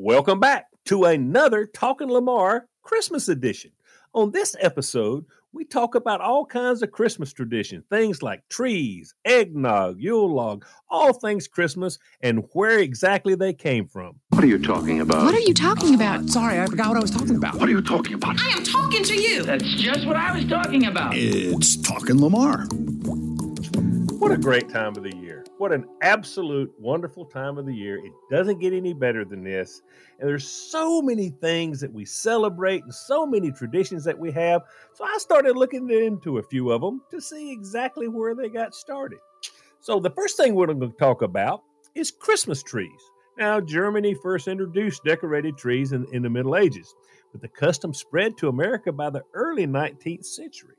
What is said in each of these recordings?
Welcome back to another Talking Lamar Christmas edition. On this episode, we talk about all kinds of Christmas traditions, things like trees, eggnog, Yule log, all things Christmas, and where exactly they came from. What are you talking about? What are you talking about? Sorry, I forgot what I was talking about. What are you talking about? I am talking to you. That's just what I was talking about. It's Talking Lamar. What a great time of the year. What an absolute wonderful time of the year. It doesn't get any better than this. And there's so many things that we celebrate and so many traditions that we have. So I started looking into a few of them to see exactly where they got started. So the first thing we're going to talk about is Christmas trees. Now, Germany first introduced decorated trees in, in the Middle Ages, but the custom spread to America by the early 19th century.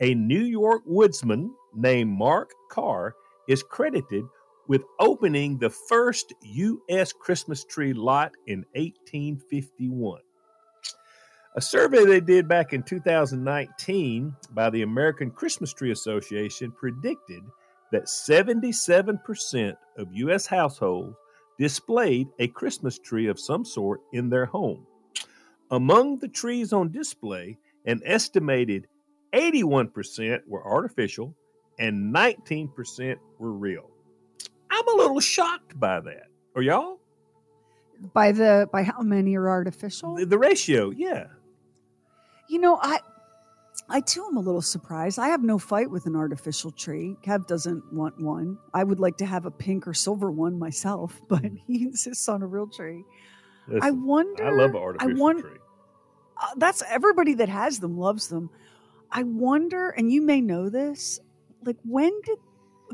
A New York woodsman named Mark Carr is credited with opening the first U.S. Christmas tree lot in 1851. A survey they did back in 2019 by the American Christmas Tree Association predicted that 77% of U.S. households displayed a Christmas tree of some sort in their home. Among the trees on display, an estimated 81% were artificial and 19% were real. I'm a little shocked by that. Are y'all? By the by how many are artificial? The, the ratio, yeah. You know, I I too am a little surprised. I have no fight with an artificial tree. Kev doesn't want one. I would like to have a pink or silver one myself, but he insists on a real tree. I Listen, wonder. I love an artificial won- tree. uh, that's everybody that has them loves them. I wonder, and you may know this, like when did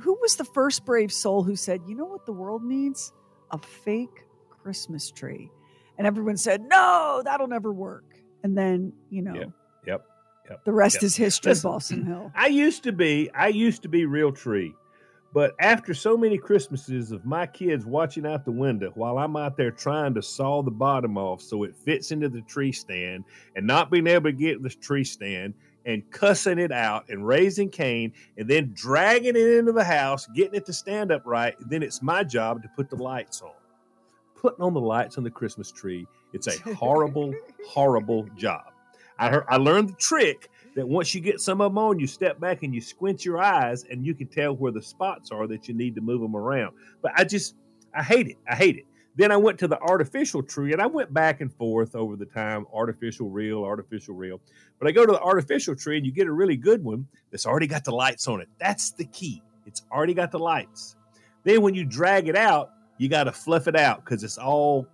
who was the first brave soul who said, "You know what the world needs? A fake Christmas tree." And everyone said, "No, that'll never work." And then, you know, Yep, yep, yep. the rest yep. is history, Listen, Balsam Hill. I used to be, I used to be real tree. But after so many Christmases of my kids watching out the window while I'm out there trying to saw the bottom off so it fits into the tree stand and not being able to get the tree stand and cussing it out and raising Cain and then dragging it into the house, getting it to stand up right, then it's my job to put the lights on. Putting on the lights on the Christmas tree, it's a horrible, horrible job. I heard, I learned the trick that once you get some of them on, you step back and you squint your eyes and you can tell where the spots are that you need to move them around. But I just, I hate it. I hate it. Then I went to the artificial tree and I went back and forth over the time artificial, real, artificial, real. But I go to the artificial tree and you get a really good one that's already got the lights on it. That's the key. It's already got the lights. Then when you drag it out, you got to fluff it out because it's all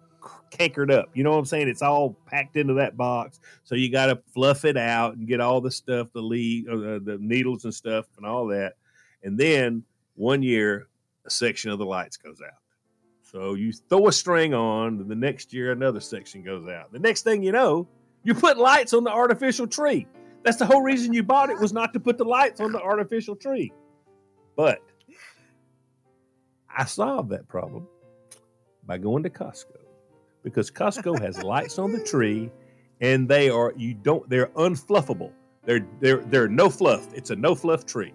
cankered up. You know what I'm saying? It's all packed into that box. So you got to fluff it out and get all the stuff, the lead, uh, the, the needles and stuff, and all that. And then one year, a section of the lights goes out. So you throw a string on, and the next year another section goes out. The next thing you know, you put lights on the artificial tree. That's the whole reason you bought it was not to put the lights on the artificial tree. But I solved that problem by going to Costco because Costco has lights on the tree and they are you don't they're unfluffable. They're they're they're no fluff. It's a no fluff tree.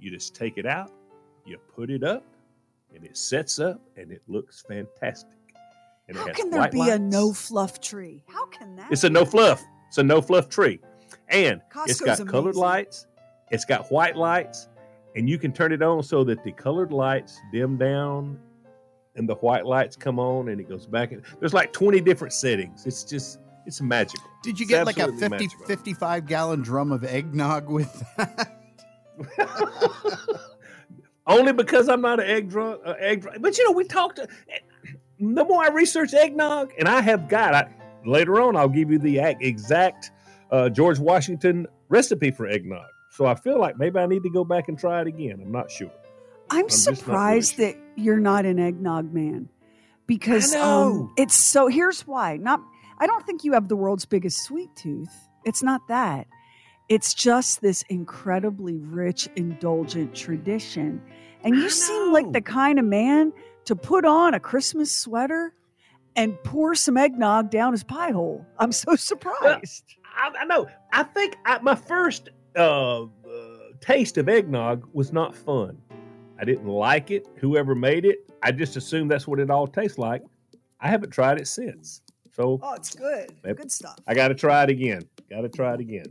You just take it out, you put it up, and it sets up and it looks fantastic. And it How has can there white be a no fluff tree? How can that? It's a no fluff. It's a no fluff tree. And it's Costco's got colored lights, it's got white lights, and you can turn it on so that the colored lights dim down and the white lights come on and it goes back. And, there's like 20 different settings. It's just, it's magical. Did you get like a 50, magical. 55 gallon drum of eggnog with that? Only because I'm not an egg drunk, uh, egg drunk. But you know, we talked. The more I research eggnog, and I have got, I, later on, I'll give you the exact uh, George Washington recipe for eggnog. So I feel like maybe I need to go back and try it again. I'm not sure. I'm, really surprised sure. that you're not an eggnog man because um, it's so. Here's why. Not. I don't think you have the world's biggest sweet tooth. It's not that. It's just this incredibly rich, indulgent tradition, and you seem like the kind of man to put on a Christmas sweater and pour some eggnog down his pie hole. I'm so surprised. I, I know. I think I, my first uh, uh, taste of eggnog was not fun. I didn't like it. Whoever made it, I just assumed that's what it all tastes like. I haven't tried it since. So oh, it's good. Good stuff. I got to try it again. Got to try it again.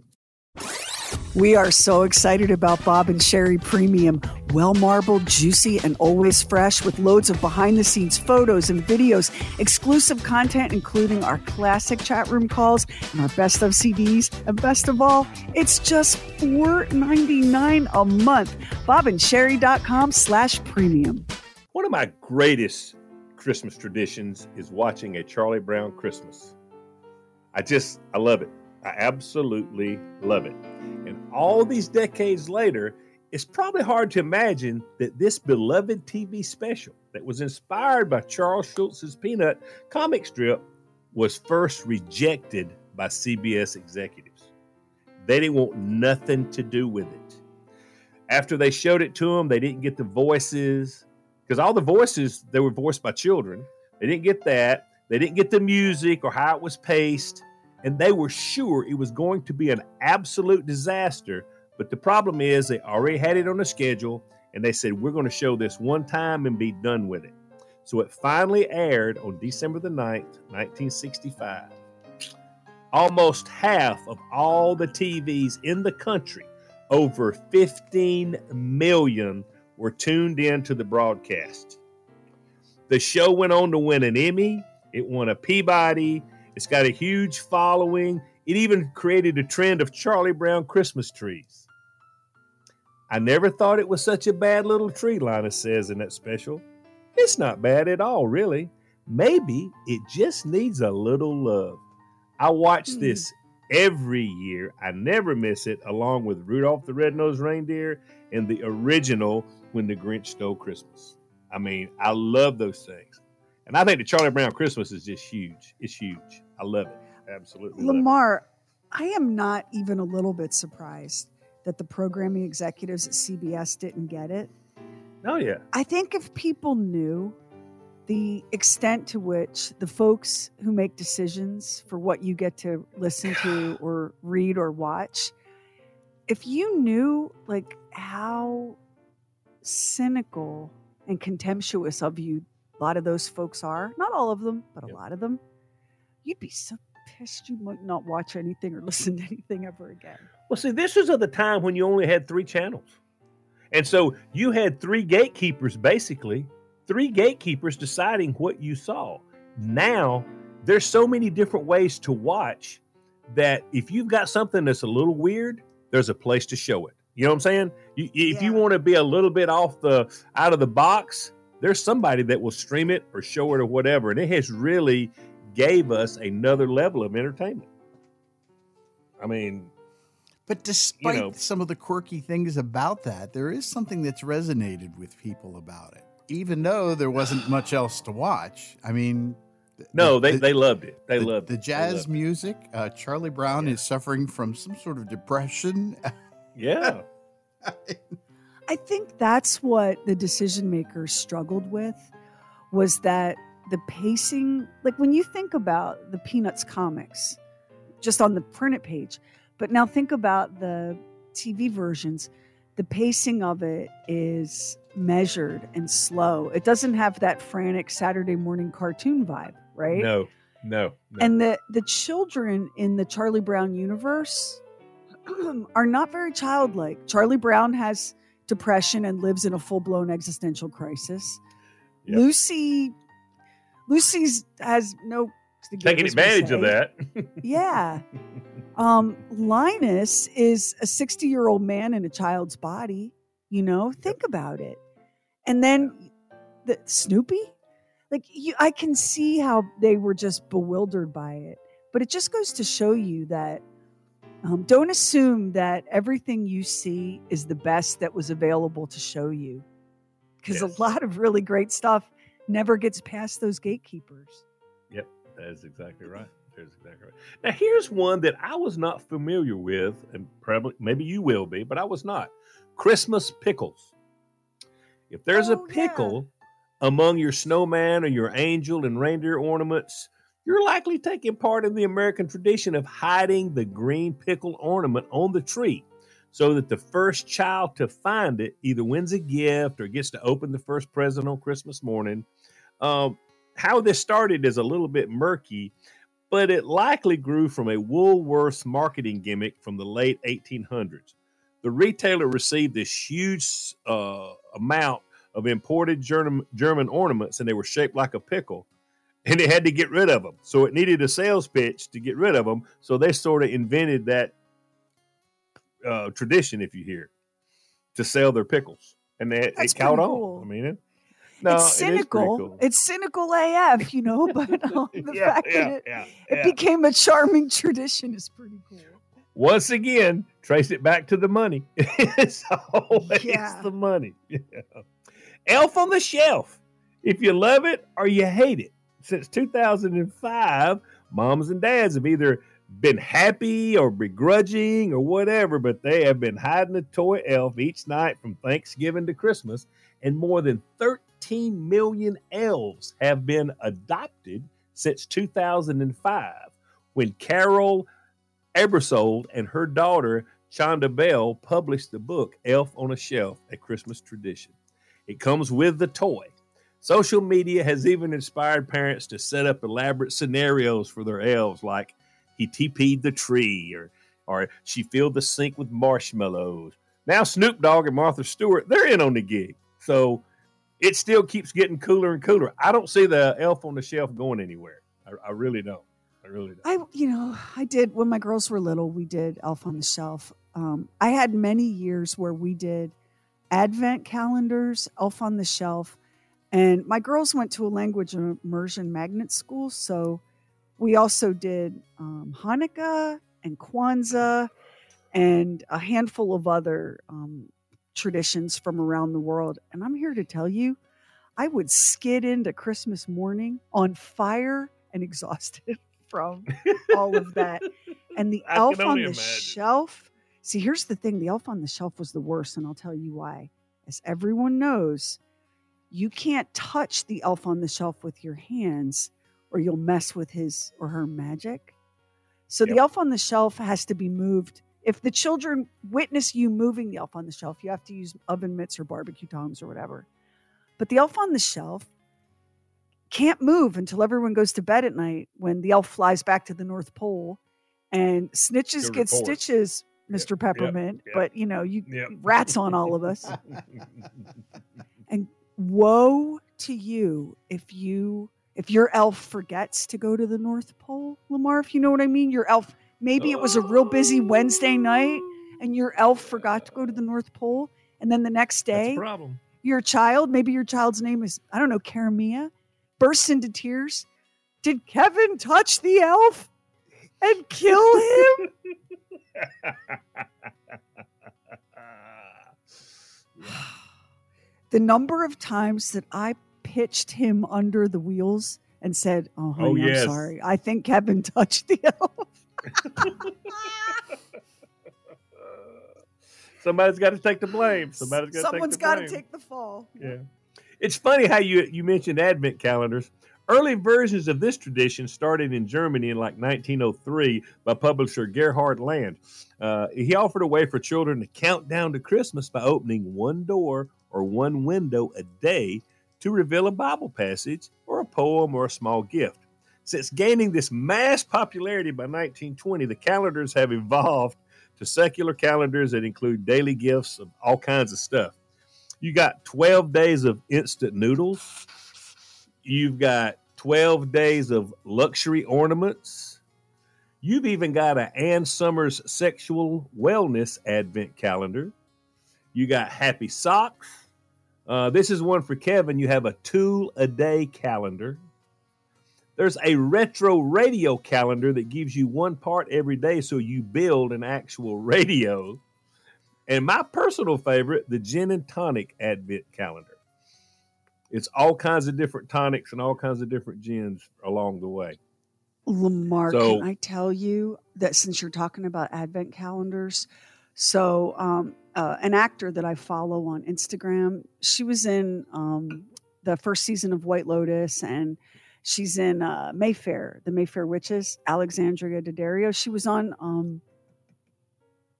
We are so excited about Bob and Sheri Premium. Well marbled, juicy, and always fresh with loads of behind the scenes photos and videos, exclusive content, including our classic chat room calls and our best of CDs. And best of all, it's just $4.99 a month. BobandSheri.com slash premium. One of my greatest Christmas traditions is watching a Charlie Brown Christmas. I just, I love it. I absolutely love it. And all these decades later, it's probably hard to imagine that this beloved TV special that was inspired by Charles Schulz's Peanut comic strip was first rejected by CBS executives. They didn't want nothing to do with it. After they showed it to them, they didn't get the voices because all the voices they were voiced by children. They didn't get that. They didn't get the music or how it was paced, and they were sure it was going to be an absolute disaster. But the problem is, they already had it on the schedule, and they said we're going to show this one time and be done with it. So it finally aired on December the 9th, 1965. Almost half of all the TVs in the country, over 15 million, were tuned in to the broadcast. The show went on to win an Emmy, it won a Peabody, it's got a huge following. It even created a trend of Charlie Brown Christmas trees. I never thought it was such a bad little tree, Linus says in that special. It's not bad at all, really. Maybe it just needs a little love. I watch Hmm. this every year. I never miss it, along with Rudolph the Red-Nosed Reindeer and the original When the Grinch Stole Christmas. I mean, I love those things. And I think the Charlie Brown Christmas is just huge. It's huge. I love it. Absolutely. love it. Lamar, I am not even a little bit surprised that the programming executives at CBS didn't get it. Oh, yeah. I think if people knew the extent to which the folks who make decisions for what you get to listen to or read or watch, if you knew like how cynical and contemptuous of you a lot of those folks are, not all of them, but a Yep. lot of them, you'd be so pissed you might not watch anything or listen to anything ever again. Well, see, this was at the time when you only had three channels. And so you had three gatekeepers, basically, three gatekeepers deciding what you saw. Now, there's so many different ways to watch that if you've got something that's a little weird, there's a place to show it. You know what I'm saying? You, if you want to be a little bit off the out of the box, there's somebody that will stream it or show it or whatever. And it has really gave us another level of entertainment. I mean, But despite know- some of the quirky things about that, there is something that's resonated with people about it, even though there wasn't much else to watch. I mean, no, the- they, they loved it. They the, loved the it. Jazz loved it. music. Uh, Charlie Brown Yeah. is suffering from some sort of depression. Yeah. I think that's what the decision makers struggled with was that the pacing, like when you think about the Peanuts comics, just on the printed page, but now think about the TV versions, the pacing of it is measured and slow. It doesn't have that frantic Saturday morning cartoon vibe, right? No, no, no. And the the children in the Charlie Brown universe are not very childlike. Charlie Brown has depression and lives in a full blown existential crisis. Yep. Lucy, Lucy's has no Taking advantage of that. Yeah. Um, Linus is a 60 year old man in a child's body. You know, think about it. And then the Snoopy, like you, I can see how they were just bewildered by it. But it just goes to show you that um, don't assume that everything you see is the best that was available to show you, because Yes. a lot of really great stuff never gets past those gatekeepers. Yep, that is exactly right. That is exactly right. Now, here's one that I was not familiar with, and probably maybe you will be, but I was not. Christmas pickles. If there's Oh, a yeah. pickle among your snowman or your angel and reindeer ornaments, you're likely taking part in the American tradition of hiding the green pickle ornament on the tree so that the first child to find it either wins a gift or gets to open the first present on Christmas morning. Um, how this started is a little bit murky, but it likely grew from a Woolworths marketing gimmick from the late 1800s. The retailer received this huge uh, amount of imported German, German ornaments, and they were shaped like a pickle, and they had to get rid of them. So it needed a sales pitch to get rid of them. So they sort of invented that uh, tradition, if you hear, to sell their pickles, and they, That's it caught on. cool. I mean, it, no, it's it cynical. cool. It's cynical AF, you know, but um, the Yeah, fact yeah, that it, yeah, it became a charming tradition is pretty cool. once again, trace it back to the money. it's always the money. Elf on the Shelf. If you love it or you hate it, since 2005, moms and dads have either been happy or begrudging or whatever, but they have been hiding a toy elf each night from Thanksgiving to Christmas, and more than 13 million elves have been adopted since 2005 when Carol Aebersold and her daughter Chanda Bell published the book Elf on a Shelf, a Christmas tradition. It comes with the toy. Social media has even inspired parents to set up elaborate scenarios for their elves, like he TP'd the tree or or she filled the sink with marshmallows. Now Snoop Dogg and Martha Stewart, they're in on the gig. So it still keeps getting cooler and cooler. I don't see the elf on the shelf going anywhere. I, I really don't. I really don't. I, you know, I did when my girls were little. We did Elf on the Shelf. Um, I had many years where we did Advent calendars, Elf on the Shelf, and my girls went to a language immersion magnet school, so we also did um, Hanukkah and Kwanzaa and a handful of other um, traditions from around the world. And I'm here to tell you, I would skid into Christmas morning on fire and exhausted from all of that. And the elf on the imagine. shelf. See, here's the thing the elf on the shelf was the worst, and I'll tell you why. As everyone knows, you can't touch the elf on the shelf with your hands or you'll mess with his or her magic. So the elf on the shelf has to be moved. If the children witness you moving the elf on the shelf, you have to use oven mitts or barbecue tongs or whatever. But the elf on the shelf can't move until everyone goes to bed at night when the elf flies back to the North Pole and snitches get stitches, Mr. yep, Peppermint. yep. But you know, you Yep. rats on all of us. And woe to you if you if your elf forgets to go to the North Pole, Lamar, if you know what I mean. Your elf maybe it was a real busy Wednesday night and your elf forgot to go to the North Pole. And then the next day, problem. your child, maybe your child's name is, I don't know, Karamia, bursts into tears. Did Kevin touch the elf and kill him? the number of times that I pitched him under the wheels and said, Oh, honey, Oh, yes. I'm sorry. I think Kevin touched the elf. Somebody's got to take the blame. Somebody's got to take Someone's got to take the fall. Yeah. It's funny how you you mentioned advent calendars. Early versions of this tradition started in Germany in like 1903 by publisher Gerhard Lang. Uh, he offered a way for children to count down to Christmas by opening one door or one window a day to reveal a Bible passage or a poem or a small gift. Since gaining this mass popularity by 1920, the calendars have evolved to secular calendars that include daily gifts of all kinds of stuff. You got 12 days of instant noodles, You've got 12 days of luxury ornaments. You've even got an Ann Summers sexual wellness advent calendar. You got happy socks. Uh, this is one for Kevin. You have a tool a day calendar. There's a retro radio calendar that gives you one part every day so you build an actual radio. And my personal favorite, the gin and tonic advent calendar. It's all kinds of different tonics and all kinds of different gins along the way. Lamar, So- can I tell you that since you're talking about advent calendars, so um, uh, an actor that I follow on Instagram, she was in um, the first season of White Lotus, and she's in uh, Mayfair, the Mayfair Witches, Alexandria Daddario. She was on um,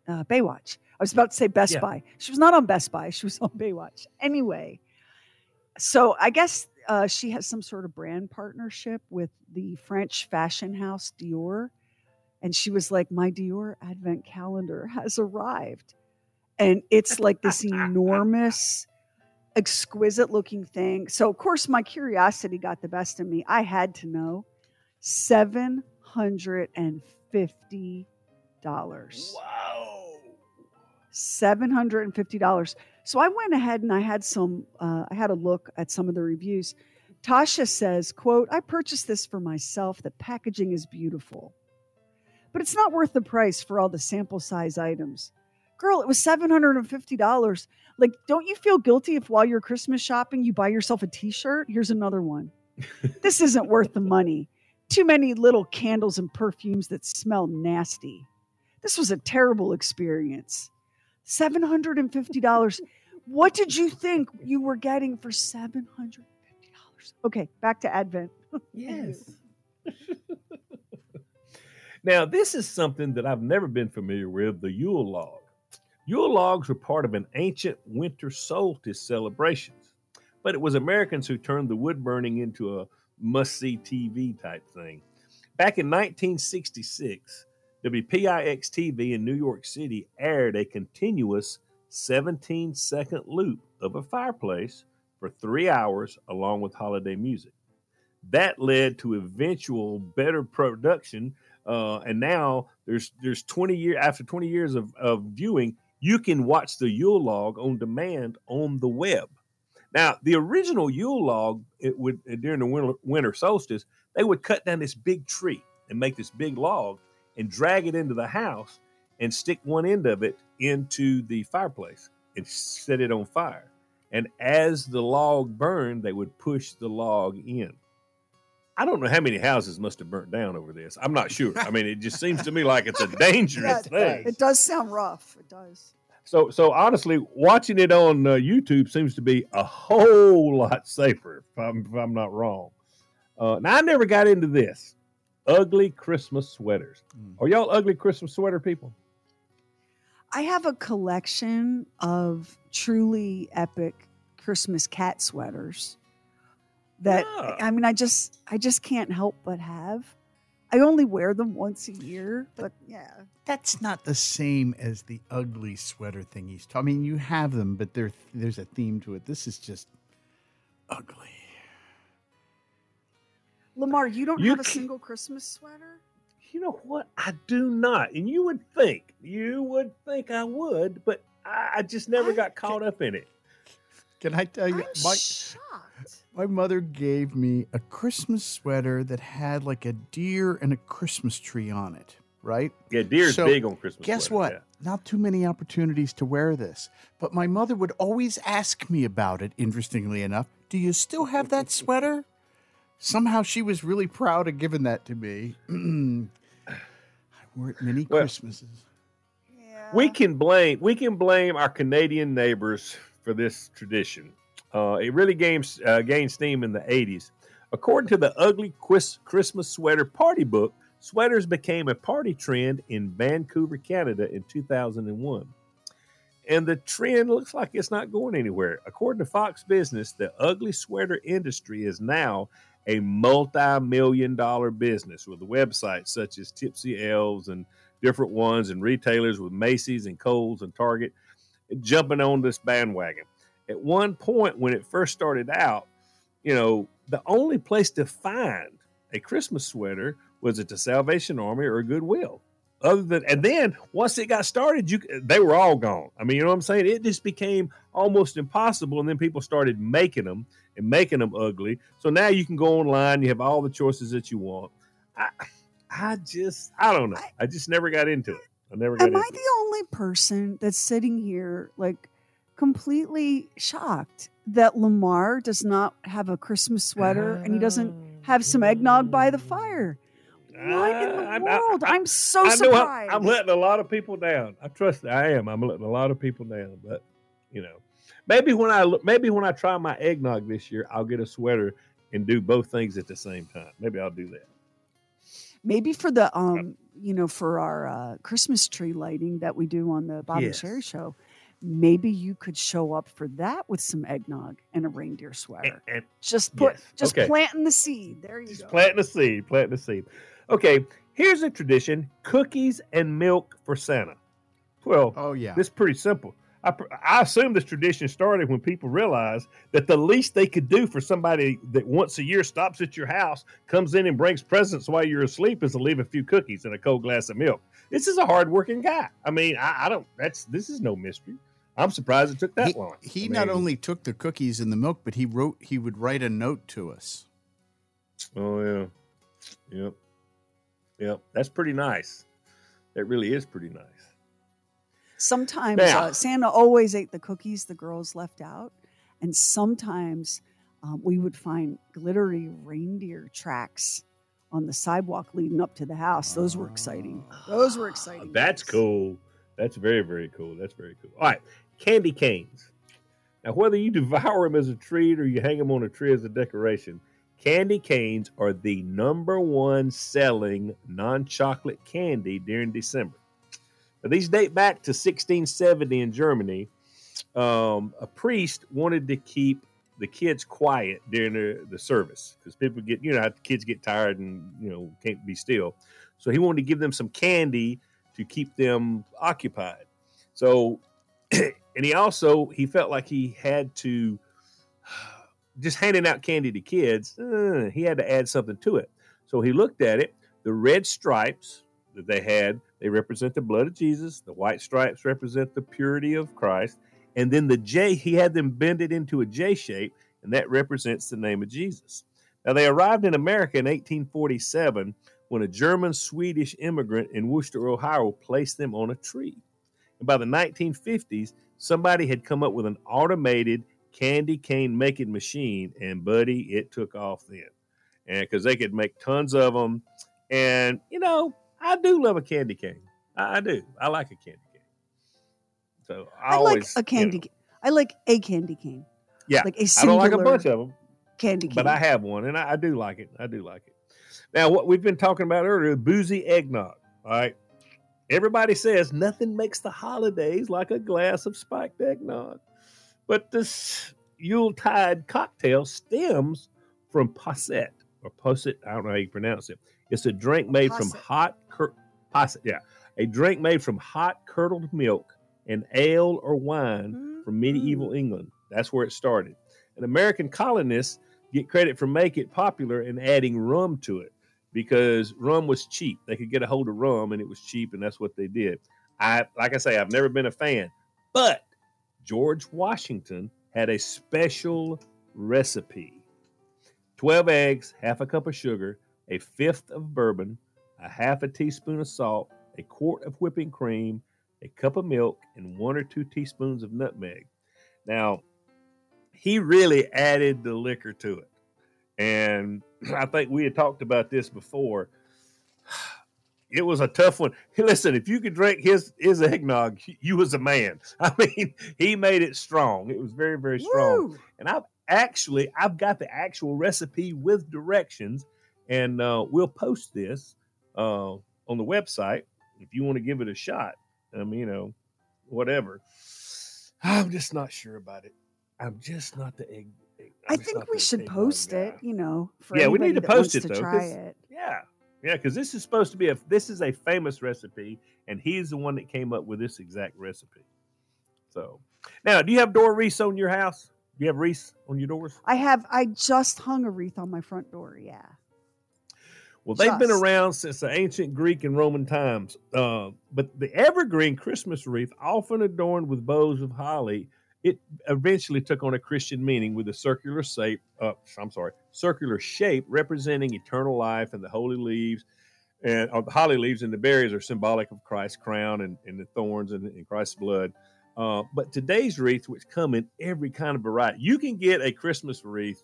uh, Baywatch. I was about to say Best Yeah. Buy. She was not on Best Buy. She was on Baywatch. Anyway, so I guess uh, she has some sort of brand partnership with the French fashion house Dior. And she was like, My Dior advent calendar has arrived. And it's like this enormous, exquisite looking thing. So, of course, my curiosity got the best of me. I had to know $750. Wow. seven hundred and fifty dollars. So I went ahead and I had some. Uh, I had a look at some of the reviews. Tasha says, "quote I purchased this for myself. The packaging is beautiful, but it's not worth the price for all the sample size items." Girl, it was seven hundred and fifty dollars. Like, don't you feel guilty if while you're Christmas shopping you buy yourself a T-shirt? Here's another one. this isn't worth the money. Too many little candles and perfumes that smell nasty. This was a terrible experience. $750. What did you think you were getting for $750? Okay, back to Advent. Yes. now, this is something that I've never been familiar with the Yule log. Yule logs were part of an ancient winter solstice celebrations, but it was Americans who turned the wood burning into a must see TV type thing. Back in 1966, WPIX TV in New York City aired a continuous 17 second loop of a fireplace for three hours along with holiday music that led to eventual better production uh, and now there's there's 20 years after 20 years of, of viewing you can watch the yule log on demand on the web. Now the original yule log it would uh, during the winter, winter solstice they would cut down this big tree and make this big log and drag it into the house and stick one end of it into the fireplace and set it on fire. And as the log burned they would push the log in I don't know how many houses must have burnt down over this. I'm not sure. I mean, it just seems to me like it's a dangerous thing. It does sound rough. It does. So, so honestly, watching it on uh, YouTube seems to be a whole lot safer. If I'm, if I'm not wrong. Uh, now, I never got into this ugly Christmas sweaters. Mm. Are y'all ugly Christmas sweater people? I have a collection of truly epic Christmas cat sweaters that Ah. I mean I just I just can't help but have. I only wear them once a year, but yeah. That's not the same as the ugly sweater thing he's talking. I mean, you have them, but there there's a theme to it. This is just ugly. Lamar, you don't You have a ca- single Christmas sweater? You know what? I do not. And you would think, you would think I would, but I, I just never I- got caught up in it. Can I tell you? I'm my, shocked. my mother gave me a Christmas sweater that had like a deer and a Christmas tree on it. Right? Yeah, deer's So, big on Christmas. Guess sweaters, what? Not too many opportunities to wear this. But my mother would always ask me about it, interestingly enough. Do you still have that sweater? Somehow she was really proud of giving that to me. I wore it many Well- Christmases. Yeah. we can blame we can blame our Canadian neighbors for this tradition. Uh, it really gains uh, gained steam in the '80s. According to the Ugly Quis- Christmas Sweater Party Book, sweaters became a party trend in Vancouver, Canada, in 2001. And the trend looks like it's not going anywhere. According to Fox Business, the ugly sweater industry is now a multi-million dollar business with websites such as Tipsy Elves and different ones and retailers with Macy's and Kohl's and Target jumping on this bandwagon. At one point when it first started out, you know, the only place to find a Christmas sweater was at the Salvation Army or Goodwill. Other than, and then once it got started, you they were all gone. I mean, you know what I'm saying? It just became almost impossible, and then people started making them and making them ugly. So now you can go online, you have all the choices that you want. I, I just, I don't know. I just never got into it. I never got Am I the only person that's sitting here like completely shocked that Lamar does not have a Christmas sweater and he doesn't have some eggnog by the fire? What in the Uh, I- I- world? I- I'm so I know surprised. I'm, I'm letting a lot of people down. I trust that I am. I'm letting a lot of people down, but you know, maybe when I look, maybe when I try my eggnog this year, I'll get a sweater and do both things at the same time. Maybe I'll do that. Maybe for the um, you know, for our uh, Christmas tree lighting that we do on the Bob Yes. and Sheri show, maybe you could show up for that with some eggnog and a reindeer sweater. and Just put, Yes, just okay. planting the seed. There you just go. planting the seed, planting the seed. Okay, here's a tradition: cookies and milk for Santa. Well, Oh yeah. This is pretty simple. I, I assume this tradition started when people realized that the least they could do for somebody that once a year stops at your house, comes in and brings presents while you're asleep, is to leave a few cookies and a cold glass of milk. This is a hardworking guy. I mean, I, I don't. That's this is no mystery. I'm surprised it took that he, long. he I not only took the cookies and the milk, but he wrote he would write a note to us. Oh yeah. Yep. Yep. That's pretty nice. That really is pretty nice. Sometimes uh, Santa always ate the cookies the girls left out, and sometimes um, we would find glittery reindeer tracks on the sidewalk leading up to the house. Those were exciting. Those were exciting. That's cool. That's very, very cool. That's very cool. All right, candy canes. Now, whether you devour them as a treat or you hang them on a tree as a decoration, candy canes are the number one selling non chocolate candy during December. These date back to 1670 in Germany. Um, a priest wanted to keep the kids quiet during the, the service because people get, you know, how kids get tired and, you know, can't be still. So he wanted to give them some candy to keep them occupied. So, and he also he felt like he had to just handing out candy to kids. uh, he had to add something to it. So he looked at it. The red stripes that they had they represent the blood of Jesus. The white stripes represent the purity of Christ. And then the J he had them bend it into a J shape, and that represents the name of Jesus. Now they arrived in America in 1847 when a German Swedish immigrant in Wooster, Ohio, placed them on a tree. And by the 1950s, somebody had come up with an automated candy cane making machine, and buddy, it took off then. And because they could make tons of them. And, you know, I do love a candy cane. I, I do. I like a candy cane. So I, I, like always, a you candy. know, ca- I like a candy cane. Yeah, like a I don't like a bunch of them. candy cane. but I have one, and I, I do like it. I do like it. Now, what we've been talking about earlier, boozy eggnog. All right, everybody says nothing makes the holidays like a glass of spiked eggnog, but this Yuletide cocktail stems from posset or posset. I don't know how you pronounce it. It's a drink made from hot cur- posset. Yeah, a drink made from hot curdled milk and ale or wine from medieval mm-hmm. England. That's where it started. And American colonists get credit for making it popular and adding rum to it because rum was cheap. They could get a hold of rum and it was cheap, and that's what they did. I like I say, I've never been a fan, but George Washington had a special recipe: twelve eggs, half a cup of sugar, a fifth of bourbon, a half a teaspoon of salt, a quart of whipping cream, a cup of milk, and one or two teaspoons of nutmeg. Now, he really added the liquor to it. And I think we had talked about this before. It was a tough one. Listen, if you could drink his his eggnog, you was a man. I mean, he made it strong. It was very, very strong. Woo! And I've actually I've got the actual recipe with directions, and uh, we'll post this uh, on the website if you want to give it a shot. I um, mean, you know, whatever. I'm just not sure about it. I'm just not the egg. I think we should post guy. it. You know, for Yeah, we need to post it, to though, Try it. Yeah, yeah, because this is supposed to be a this is a famous recipe, and he's the one that came up with this exact recipe. So, now, do you have Doris on your house? Do You have wreaths on your doors? I have. I just hung a wreath on my front door. Yeah. Well, they've been around since the ancient Greek and Roman times. Uh, but the evergreen Christmas wreath, often adorned with bows of holly, it eventually took on a Christian meaning with a circular shape. Uh, I'm sorry, circular shape representing eternal life, and the holy leaves and uh, the holly leaves and the berries are symbolic of Christ's crown and, and the thorns and, and Christ's blood. Uh, but today's wreaths, which come in every kind of variety, you can get a Christmas wreath.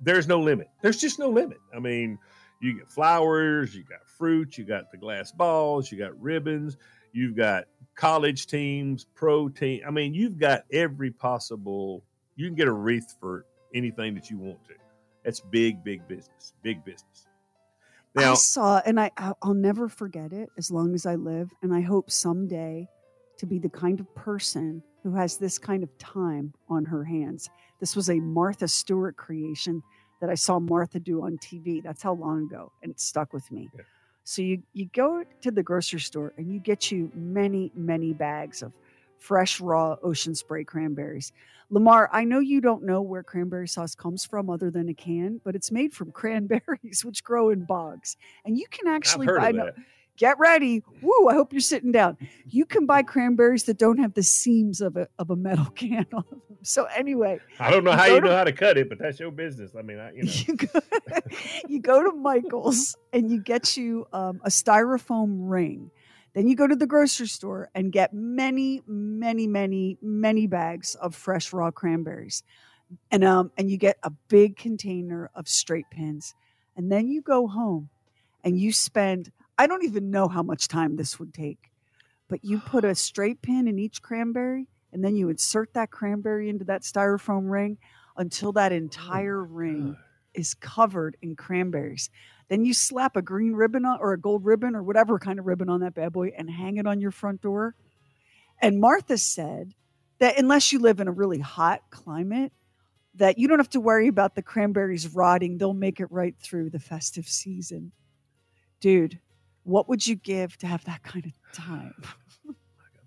There's no limit. There's just no limit. I mean, you get flowers, you got fruit, you got the glass balls, you got ribbons, you've got college teams, pro team. I mean, you've got every possible. You can get a wreath for anything that you want to. That's big, big business. Big business. Now, I saw, and I I'll I'll never forget it as long as I live, and I hope someday to be the kind of person who has this kind of time on her hands. This was a Martha Stewart creation that I saw Martha do on TV. That's how long ago, and it stuck with me. Yeah. So you you go to the grocery store and you get you many many bags of fresh raw ocean spray cranberries. Lamar, I know you don't know where cranberry sauce comes from other than a can, but it's made from cranberries which grow in bogs. And you can actually buy no-. Get ready. Woo, I hope you're sitting down. You can buy cranberries that don't have the seams of a of a metal can on them. So anyway, I don't know you how you to- know how to cut it, but that's your business. I mean, I, you know. you go, you go to Michael's and you get you um, a styrofoam ring. Then you go to the grocery store and get many, many, many, many bags of fresh raw cranberries, and um, and you get a big container of straight pins, and then you go home, and you spend I don't even know how much time this would take, but you put a straight pin in each cranberry, and then you insert that cranberry into that styrofoam ring until that oh entire ring is covered in cranberries. Then you slap a green ribbon on, or a gold ribbon or whatever kind of ribbon on that bad boy and hang it on your front door. And Martha said that unless you live in a really hot climate, that you don't have to worry about the cranberries rotting. They'll make it right through the festive season. Dude, what would you give to have that kind of time?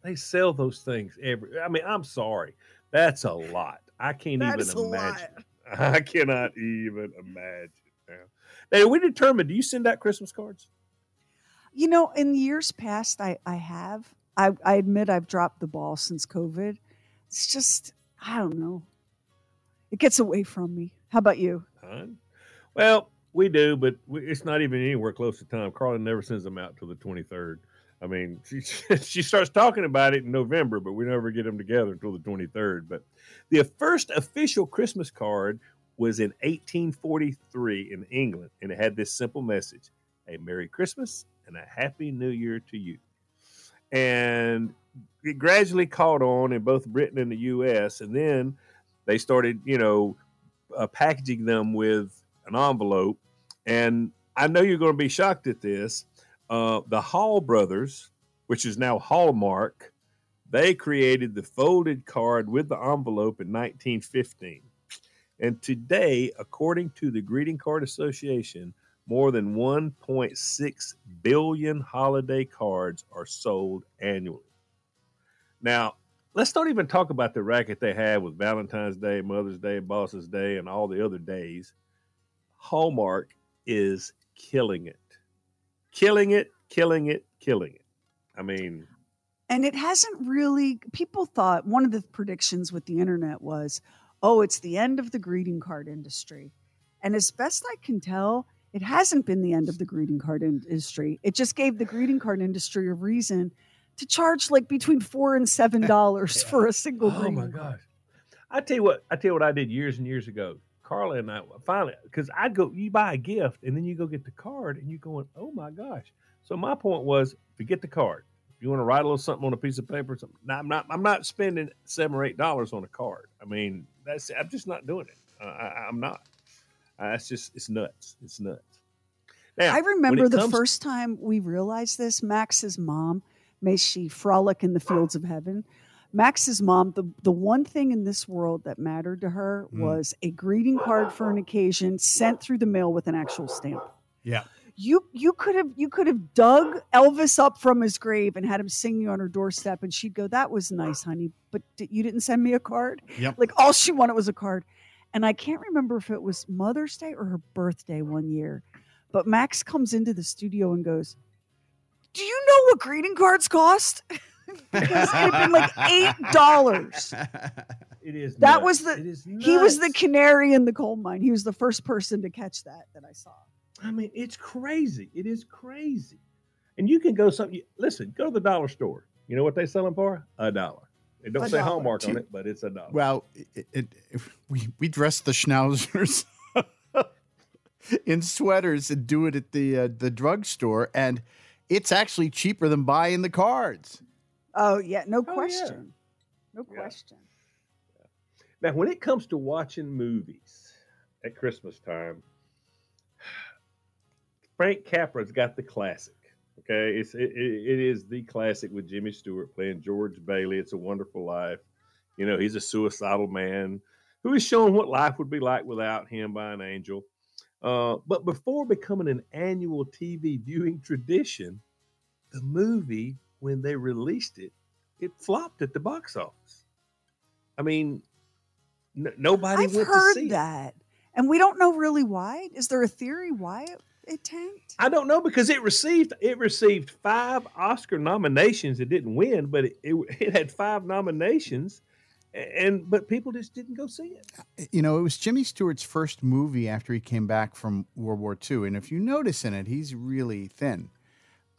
They sell those things every. I mean, I'm sorry, that's a lot. I can't That even imagine. I cannot even imagine. Now, we determined. Do you send out Christmas cards? You know, in years past, I, I have. I, I admit I've dropped the ball since COVID. It's just, I don't know. It gets away from me. How about you? Ton? Well, we do, but we, it's not even anywhere close to time. Carla never sends them out till the 23rd. I mean, she she starts talking about it in November, but we never get them together until the 23rd. But the first official Christmas card was in 1843 in England, and it had this simple message: "A Merry Christmas and a Happy New Year to you." And it gradually caught on in both Britain and the U.S., and then they started, you know, uh, packaging them with an envelope. And I know you're going to be shocked at this. Uh, the Hall brothers, which is now Hallmark, they created the folded card with the envelope in 1915. And today, according to the Greeting Card Association, more than 1.6 billion holiday cards are sold annually. Now, let's not even talk about the racket they have with Valentine's Day, Mother's Day, Boss's Day, and all the other days. Hallmark is killing it. Killing it, killing it, killing it. I mean, And it hasn't really, people thought one of the predictions with the internet was, oh, it's the end of the greeting card industry. And as best I can tell, it hasn't been the end of the greeting card industry. It just gave the greeting card industry a reason to charge like between four and seven dollars for a single oh my card. gosh. I tell you what, I tell you what I did years and years ago. Carla and I finally, because I'd go, you buy a gift and then you go get the card and you're going, oh my gosh. So my point was, forget the card. If you want to write a little something on a piece of paper, something. Now, I'm not. I'm not spending seven or eight dollars on a card. I mean, that's. I'm just not doing it. Uh, I, I'm not. Uh, it's just. It's nuts. It's nuts. Now, I remember the comes- first time we realized this. Max's mom, may she frolic in the fields of heaven. Max's mom, the, the one thing in this world that mattered to her Mm. was a greeting card for an occasion sent through the mail with an actual stamp. Yeah. You you could have you could have dug Elvis up from his grave and had him sing you on her doorstep, and she'd go, "That was nice, honey, but di- you didn't send me a card." Yep. Like all she wanted was a card, and I can't remember if it was Mother's Day or her birthday one year, but Max comes into the studio and goes, "Do you know what greeting cards cost?" because it had been like eight dollars. It is. That nuts. was the- It is He was the canary in the coal mine. He was the first person to catch that that I saw. I mean, it's crazy. It is crazy. And you can go some. you- Listen, go to the dollar store. You know what they sell them for? A dollar. It don't A say dollar. Hallmark on it, but it's a dollar. Well, it, it, if we we dress the schnauzers in sweaters and do it at the uh, the drugstore, and it's actually cheaper than buying the cards. Oh yeah, no yeah. question, no Yeah. question. Now, when it comes to watching movies at Christmas time, Frank Capra's got the classic. Okay, it's it, it it is the classic with Jimmy Stewart playing George Bailey. It's a Wonderful Life. You know, he's a suicidal man who is shown what life would be like without him by an angel. Uh, but before becoming an annual TV viewing tradition, the movie, when they released it, it flopped at the box office. I mean, n- nobody I've went to heard see it. that, and we don't know really why. Is there a theory why it, it tanked? I don't know because it received it received five Oscar nominations. It didn't win, but it, it, it had five nominations, and but people just didn't go see it. Uh, you know, it was Jimmy Stewart's first movie after he came back from World War II, and if you notice in it, he's really thin.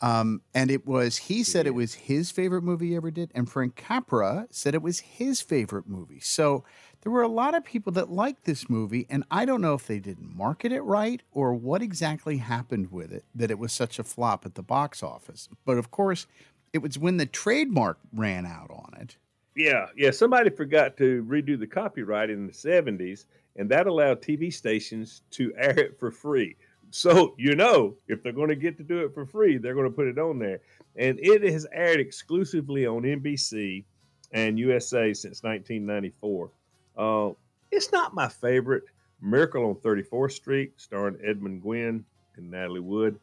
Um, and it was he said it was his favorite movie he ever did, and Frank Capra said it was his favorite movie. So there were a lot of people that liked this movie, and I don't know if they didn't market it right or what exactly happened with it that it was such a flop at the box office. But of course, it was when the trademark ran out on it. Yeah, yeah. Somebody forgot to redo the copyright in the seventies, and that allowed TV stations to air it for free. So you know, if they're going to get to do it for free, they're going to put it on there, and it has aired exclusively on NBC and USA since 1994. Uh, it's not my favorite. Miracle on 34th Street, starring Edmund Gwenn and Natalie Wood.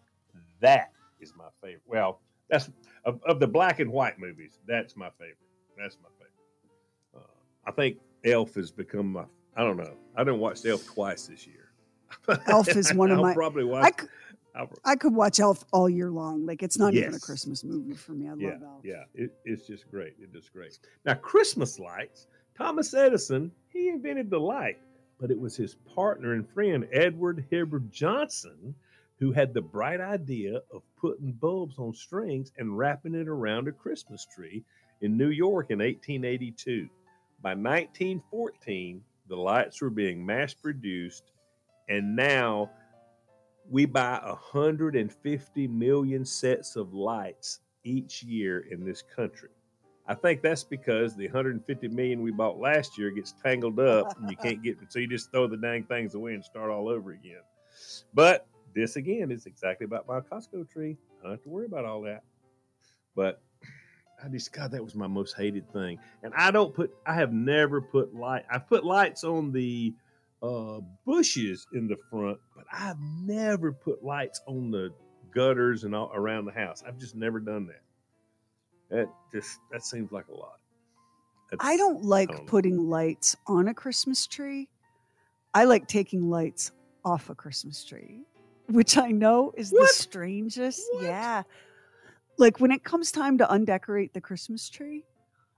That is my favorite. Well, that's of, of the black and white movies. That's my favorite. That's my favorite. Uh, I think Elf has become my. I don't know. I didn't watch Elf twice this year. Elf is one of my- Probably watch. I, c- I could watch Elf all year long. Like it's not even a Christmas movie for me. I love yeah, Elf. yeah. It, it's just great. It's just great. Now, Christmas lights. Thomas Edison he invented the light, but it was his partner and friend Edward Hibberd Johnson who had the bright idea of putting bulbs on strings and wrapping it around a Christmas tree in New York in 1882. By 1914, the lights were being mass produced, and now we buy 150 million sets of lights each year in this country. I think that's because the 150 million we bought last year gets tangled up and you can't get so you just throw the dang things away and start all over again. But this again is exactly about my Costco tree. I don't have to worry about all that. But I just God, that was my most hated thing. And I don't put I have never put light I've put lights on the uh bushes in the front, but I've never put lights on the gutters and all around the house. I've just never done that. That just that seems like a lot. I don't like don't know. putting lights on a Christmas tree. I like taking lights off a Christmas tree, which I know is What? the strangest. What? Yeah. Like when it comes time to undecorate the Christmas tree,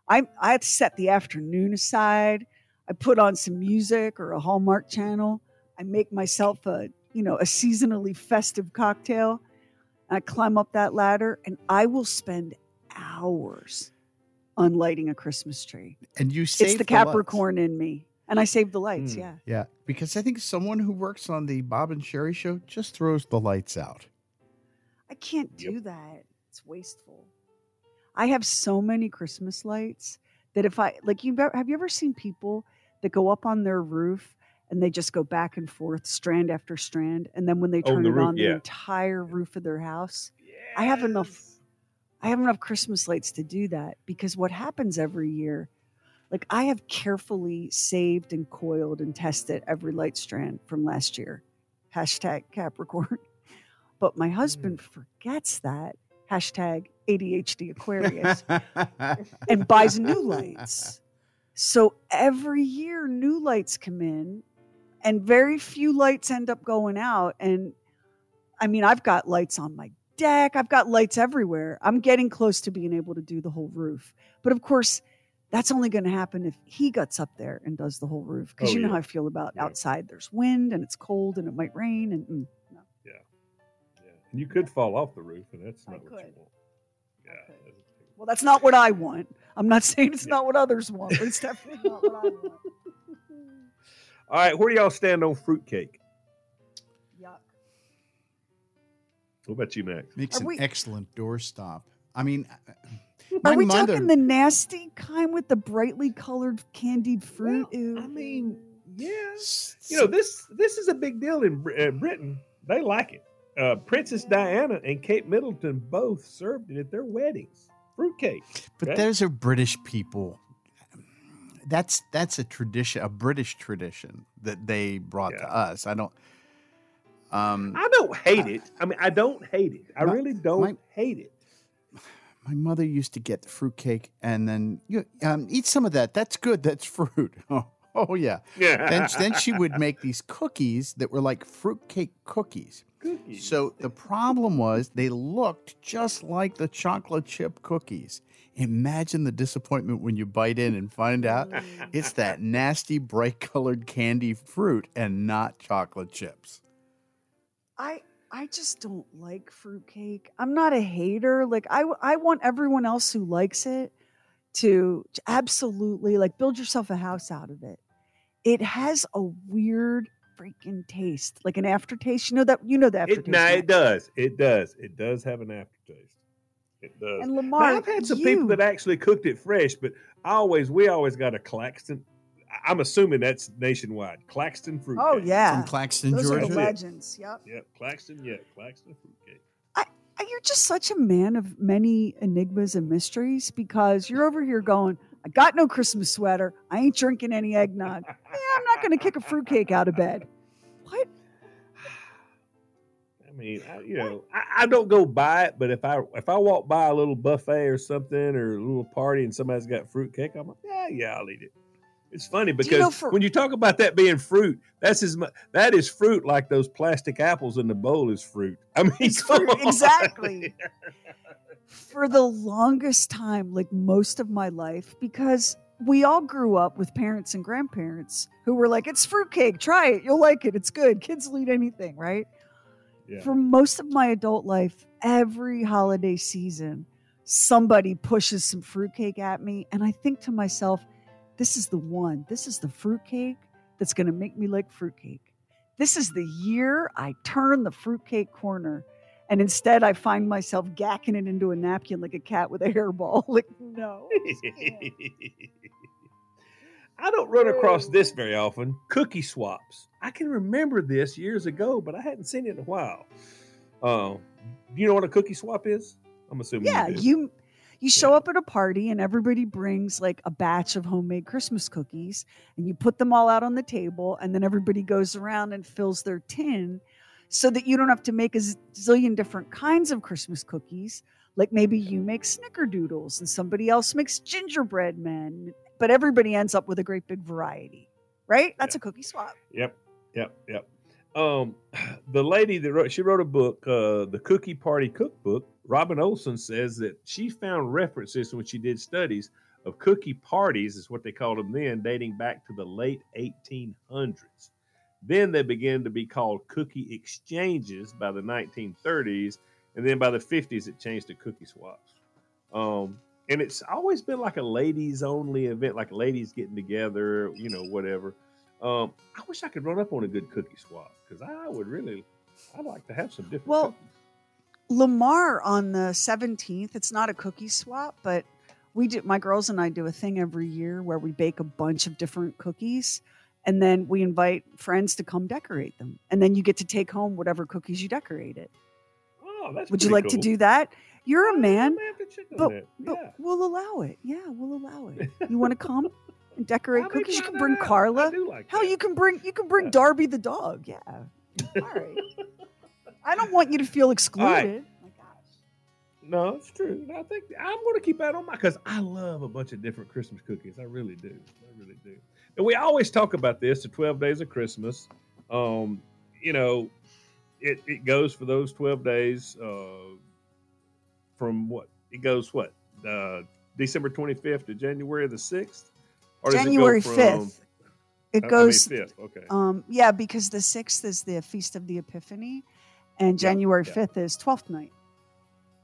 I I have to set the afternoon aside. I put on some music or a Hallmark channel. I make myself a, you know, a seasonally festive cocktail. I climb up that ladder and I will spend hours on lighting a Christmas tree And you save it's the lights. Capricorn in me, and I save the lights. Hmm. Yeah, Yeah, because I think someone who works on the Bob and Sheri show just throws the lights out. I can't Yep. do that. It's wasteful. I have so many Christmas lights that if I like, you have you ever seen people that go up on their roof and they just go back and forth, strand after strand, and then when they Oh, turn the it roof, on, the entire roof of their house. I have enough- I have enough Christmas lights to do that because what happens every year, like I have carefully saved and coiled and tested every light strand from last year. Hashtag Capricorn. but my husband mm. forgets that hashtag ADHD Aquarius and buys new lights. So every year, new lights come in, and very few lights end up going out. And I mean, I've got lights on my deck, I've got lights everywhere. I'm getting close to being able to do the whole roof. But of course, that's only going to happen if he gets up there and does the whole roof. Because Oh, you know yeah. how I feel about Yeah. outside. There's wind and it's cold and it might rain. And mm, no. Yeah. And you could fall off the roof, and that's I not what you could. want. Yeah. Could. that's- well, that's not what I want. I'm not saying it's not what others want, but it's definitely not what I want. All right, where do y'all stand on fruitcake? Yuck. What about you, Max? Makes Are an we- excellent doorstop. I mean, Are my we mother. talking the nasty kind with the brightly colored candied fruit? Well, I mean, yeah. You know this this is a big deal in uh, Britain. They like it. Uh, Princess Diana and Kate Middleton both served it at their weddings. Fruitcake. But Okay. those are British people. That's that's a tradition, a British tradition that they brought Yeah. to us. I don't. Um, I don't hate it. I mean, I don't hate it. I My- really don't my- hate it. my mother used to get the fruitcake and then you um, eat some of that. That's good. That's fruit. Oh, oh yeah. Yeah. Then then she would make these cookies that were like fruitcake cookies. Cookies. So the problem was they looked just like the chocolate chip cookies. Imagine the disappointment when you bite in and find out it's that nasty bright colored candy fruit and not chocolate chips. I I just don't like fruitcake. I'm not a hater. Like I I want everyone else who likes it to to absolutely like build yourself a house out of it. It has a weird freaking taste, like an aftertaste. You know that you know the aftertaste. it, nah, it does. It does. It does have an aftertaste. It does. And Now, Lamar, I've had some people that actually cooked it fresh, but I always we always got a Claxton. I- I'm assuming that's nationwide. Claxton fruit. Oh yeah, From Claxton, those are Georgia. the legends. Yep. Yep, Claxton. Yeah, Claxton fruitcake. You're just such a man of many enigmas and mysteries because you're over here going, I got no Christmas sweater. I ain't drinking any eggnog. Yeah, I'm not going to kick a fruitcake out of bed. What? I mean, I, you know, I, I don't go buy it, but if I if I walk by a little buffet or something or a little party and somebody's got fruitcake, I'm like, yeah, yeah, I'll eat it. It's funny because you know for- when you talk about that being fruit, that's as much that is fruit like those plastic apples in the bowl is fruit. I mean, fruit, on. exactly. For the longest time, like most of my life, because we all grew up with parents and grandparents who were like, it's fruitcake. Try it. You'll like it. It's good. Kids will eat anything, right? Yeah. For most of my adult life, every holiday season, somebody pushes some fruitcake at me. And I think to myself, this is the one. This is the fruitcake that's going to make me like fruitcake. This is the year I turn the fruitcake corner. And instead, I find myself gacking it into a napkin like a cat with a hairball. Like, no. I just can't. I don't run across this very often. Cookie swaps. I can remember this years ago, but I hadn't seen it in a while. Uh, do you know what a cookie swap is? I'm assuming. yeah, you. You show up at a party and everybody brings like a batch of homemade Christmas cookies and you put them all out on the table and then everybody goes around and fills their tin so that you don't have to make a zillion different kinds of Christmas cookies. Like maybe you make snickerdoodles and somebody else makes gingerbread men, but everybody ends up with a great big variety. Right? That's Yeah. a cookie swap. Yep, yep, yep. Um, the lady that wrote, she wrote a book, uh, the Cookie Party Cookbook. Robin Olson says that she found references when she did studies of cookie parties, is what they called them then, dating back to the late 1800s. Then they began to be called cookie exchanges by the 1930s, and then by the 50s it changed to cookie swaps. Um, and it's always been like a ladies only event, like ladies getting together, you know, whatever. Um, I wish I could run up on a good cookie swap because I would really, I'd like to have some different. Well, cookies. Lamar on the 17th, it's not a cookie swap, but we do my girls and I do a thing every year where we bake a bunch of different cookies and then we invite friends to come decorate them. And then you get to take home whatever cookies you decorated. oh, that's Would you like to do that? You're a man, may have to but that. but we'll allow it. Yeah, we'll allow it. You want to come and decorate I may cookies? You can bring out. Carla. like Hell, that. you can bring you can bring Yeah. Darby the dog. Yeah. All right. I don't want you to feel excluded. My. No, it's true. I think I'm going to keep that on my because I love a bunch of different Christmas cookies. I really do. I really do. And we always talk about this: the 12 days of Christmas. Um, you know, it, it goes for those 12 days uh, from what it goes what uh, December 25th to January the 6th, or does it go January from- 5th. It I mean, goes 5th. Okay. um yeah, because the 6th is the feast of the Epiphany and January yeah. 5th is 12th night.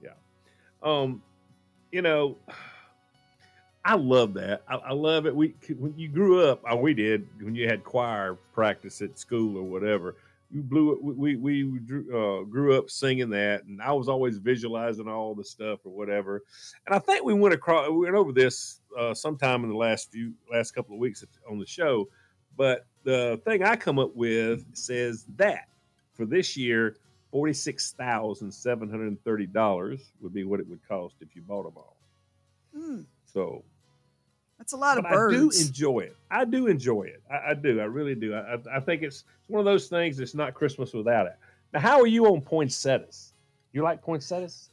Yeah. Um you know i love that i, I love it we when you grew up or we did when you had choir practice at school or whatever you blew it we we, we drew, uh, grew up singing that and i was always visualizing all the stuff or whatever and i think we went across we went over this uh, sometime in the last few last couple of weeks on the show but the thing i come up with says that for this year $46,730 would be what it would cost if you bought them all. Mm, So, that's a lot of birds. I do birds. enjoy it. I do enjoy it. I, I do. I really do. I, I, I think it's, it's one of those things that's not Christmas without it. Now, how are you on poinsettias? You like poinsettias?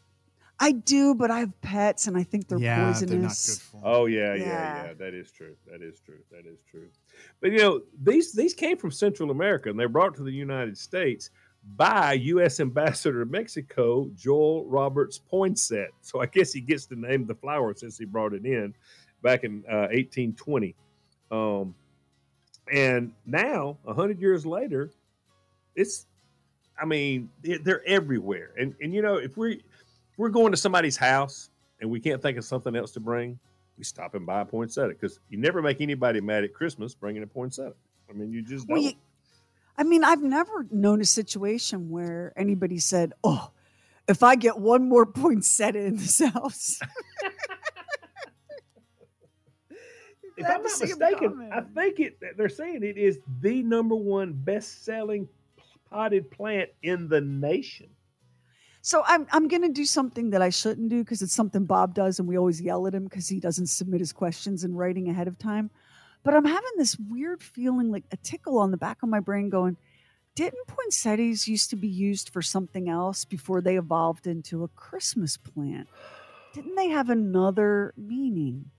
I do, but I have pets and I think they're yeah, poisonous. they're not good for 'em. Oh yeah, yeah, Yeah. yeah, That is true. That is true. That is true. But you know, these these came from Central America and they brought to the United States by U.S. Ambassador to Mexico Joel Roberts Poinsett. So I guess he gets to name the flower since he brought it in back in uh, 1820. Um, and now, a hundred years later, it's I mean, they- they're everywhere. And and you know, if we if we're going to somebody's house and we can't think of something else to bring, we stop and buy a poinsettia because you never make anybody mad at Christmas bringing a poinsettia. I mean, you just Well, you- I mean, I've never known a situation where anybody said, "Oh, if I get one more poinsettia in this house." if I'm not mistaken, I think it. They're saying it is the number one best-selling potted plant in the nation. So I'm I'm gonna do something that I shouldn't do because it's something Bob does, and we always yell at him because he doesn't submit his questions in writing ahead of time. But I'm having this weird feeling, like a tickle on the back of my brain, going, "Didn't poinsettias used to be used for something else before they evolved into a Christmas plant? Didn't they have another meaning?"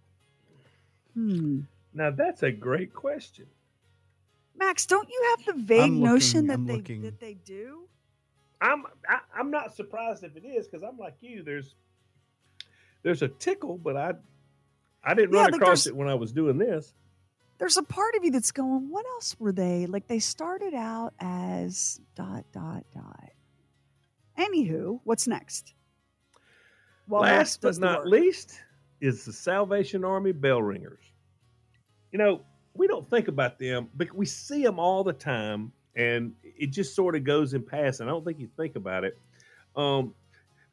Hmm. Now that's a great question. Max, don't you have the vague I'm notion that I'm they looking. that they do? I'm I, I'm not surprised if it is because I'm like you. There's there's a tickle, but I I didn't Yeah, run like across it when I was doing this. There's a part of you that's going, what else were they? Like they started out as dot dot dot. Anywho, what's next? Max Last but not work. least is the Salvation Army bell ringers. You know, we don't think about them, but we see them all the time, and it just sort of goes in passing. I don't think you think about it. Um,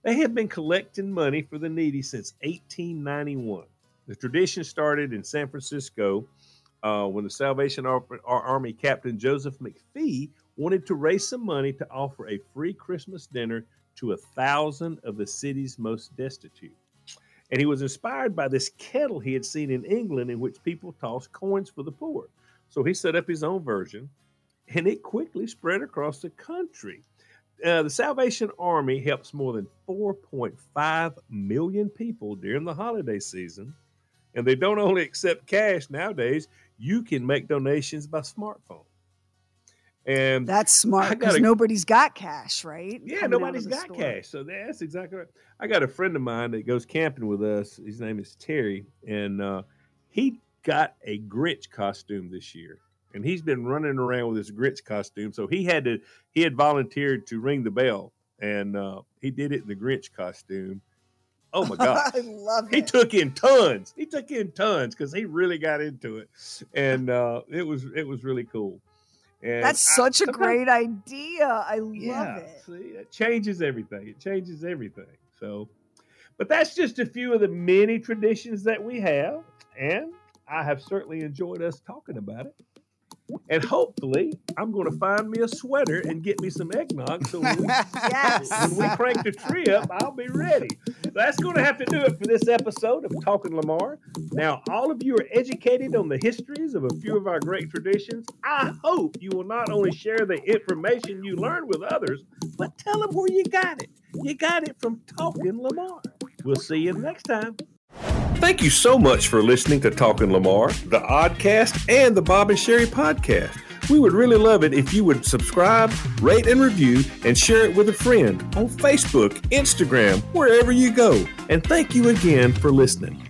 they have been collecting money for the needy since 1891. The tradition started in San Francisco uh, when the Salvation Ar- Ar- Army captain Joseph McFee wanted to raise some money to offer a free Christmas dinner to a thousand of the city's most destitute. And he was inspired by this kettle he had seen in England in which people tossed coins for the poor. So he set up his own version, and it quickly spread across the country. Uh, the Salvation Army helps more than 4.5 million people during the holiday season. And they don't only accept cash nowadays, you can make donations by smartphone. And That's smart because nobody's got cash, right? yeah, Coming nobody's got store. cash. So that's exactly right. I got a friend of mine that goes camping with us. His name is Terry, and uh, he got a Grinch costume this year. And he's been running around with his Grinch costume. So he had to he had volunteered to ring the bell, and uh, he did it in the Grinch costume. Oh my god, I love it. he took in tons. He took in tons because he really got into it, and uh, it was it was really cool. And That's I- such a great idea. I love yeah, it. See, it changes everything. It changes everything. So, but that's just a few of the many traditions that we have, and I have certainly enjoyed us talking about it. And hopefully, I'm going to find me a sweater and get me some eggnog. So when we, Yes. when we crank the tree up, I'll be ready. That's going to have to do it for this episode of Talking Lamar. Now, all of you are educated on the histories of a few of our great traditions. I hope you will not only share the information you learned with others, but tell them where you got it. You got it from Talking Lamar. We'll see you next time. Thank you so much for listening to Talking Lamar, the Oddcast, and the Bob and Sheri podcast. We would really love it if you would subscribe, rate, and review, and share it with a friend on Facebook, Instagram, wherever you go. And thank you again for listening.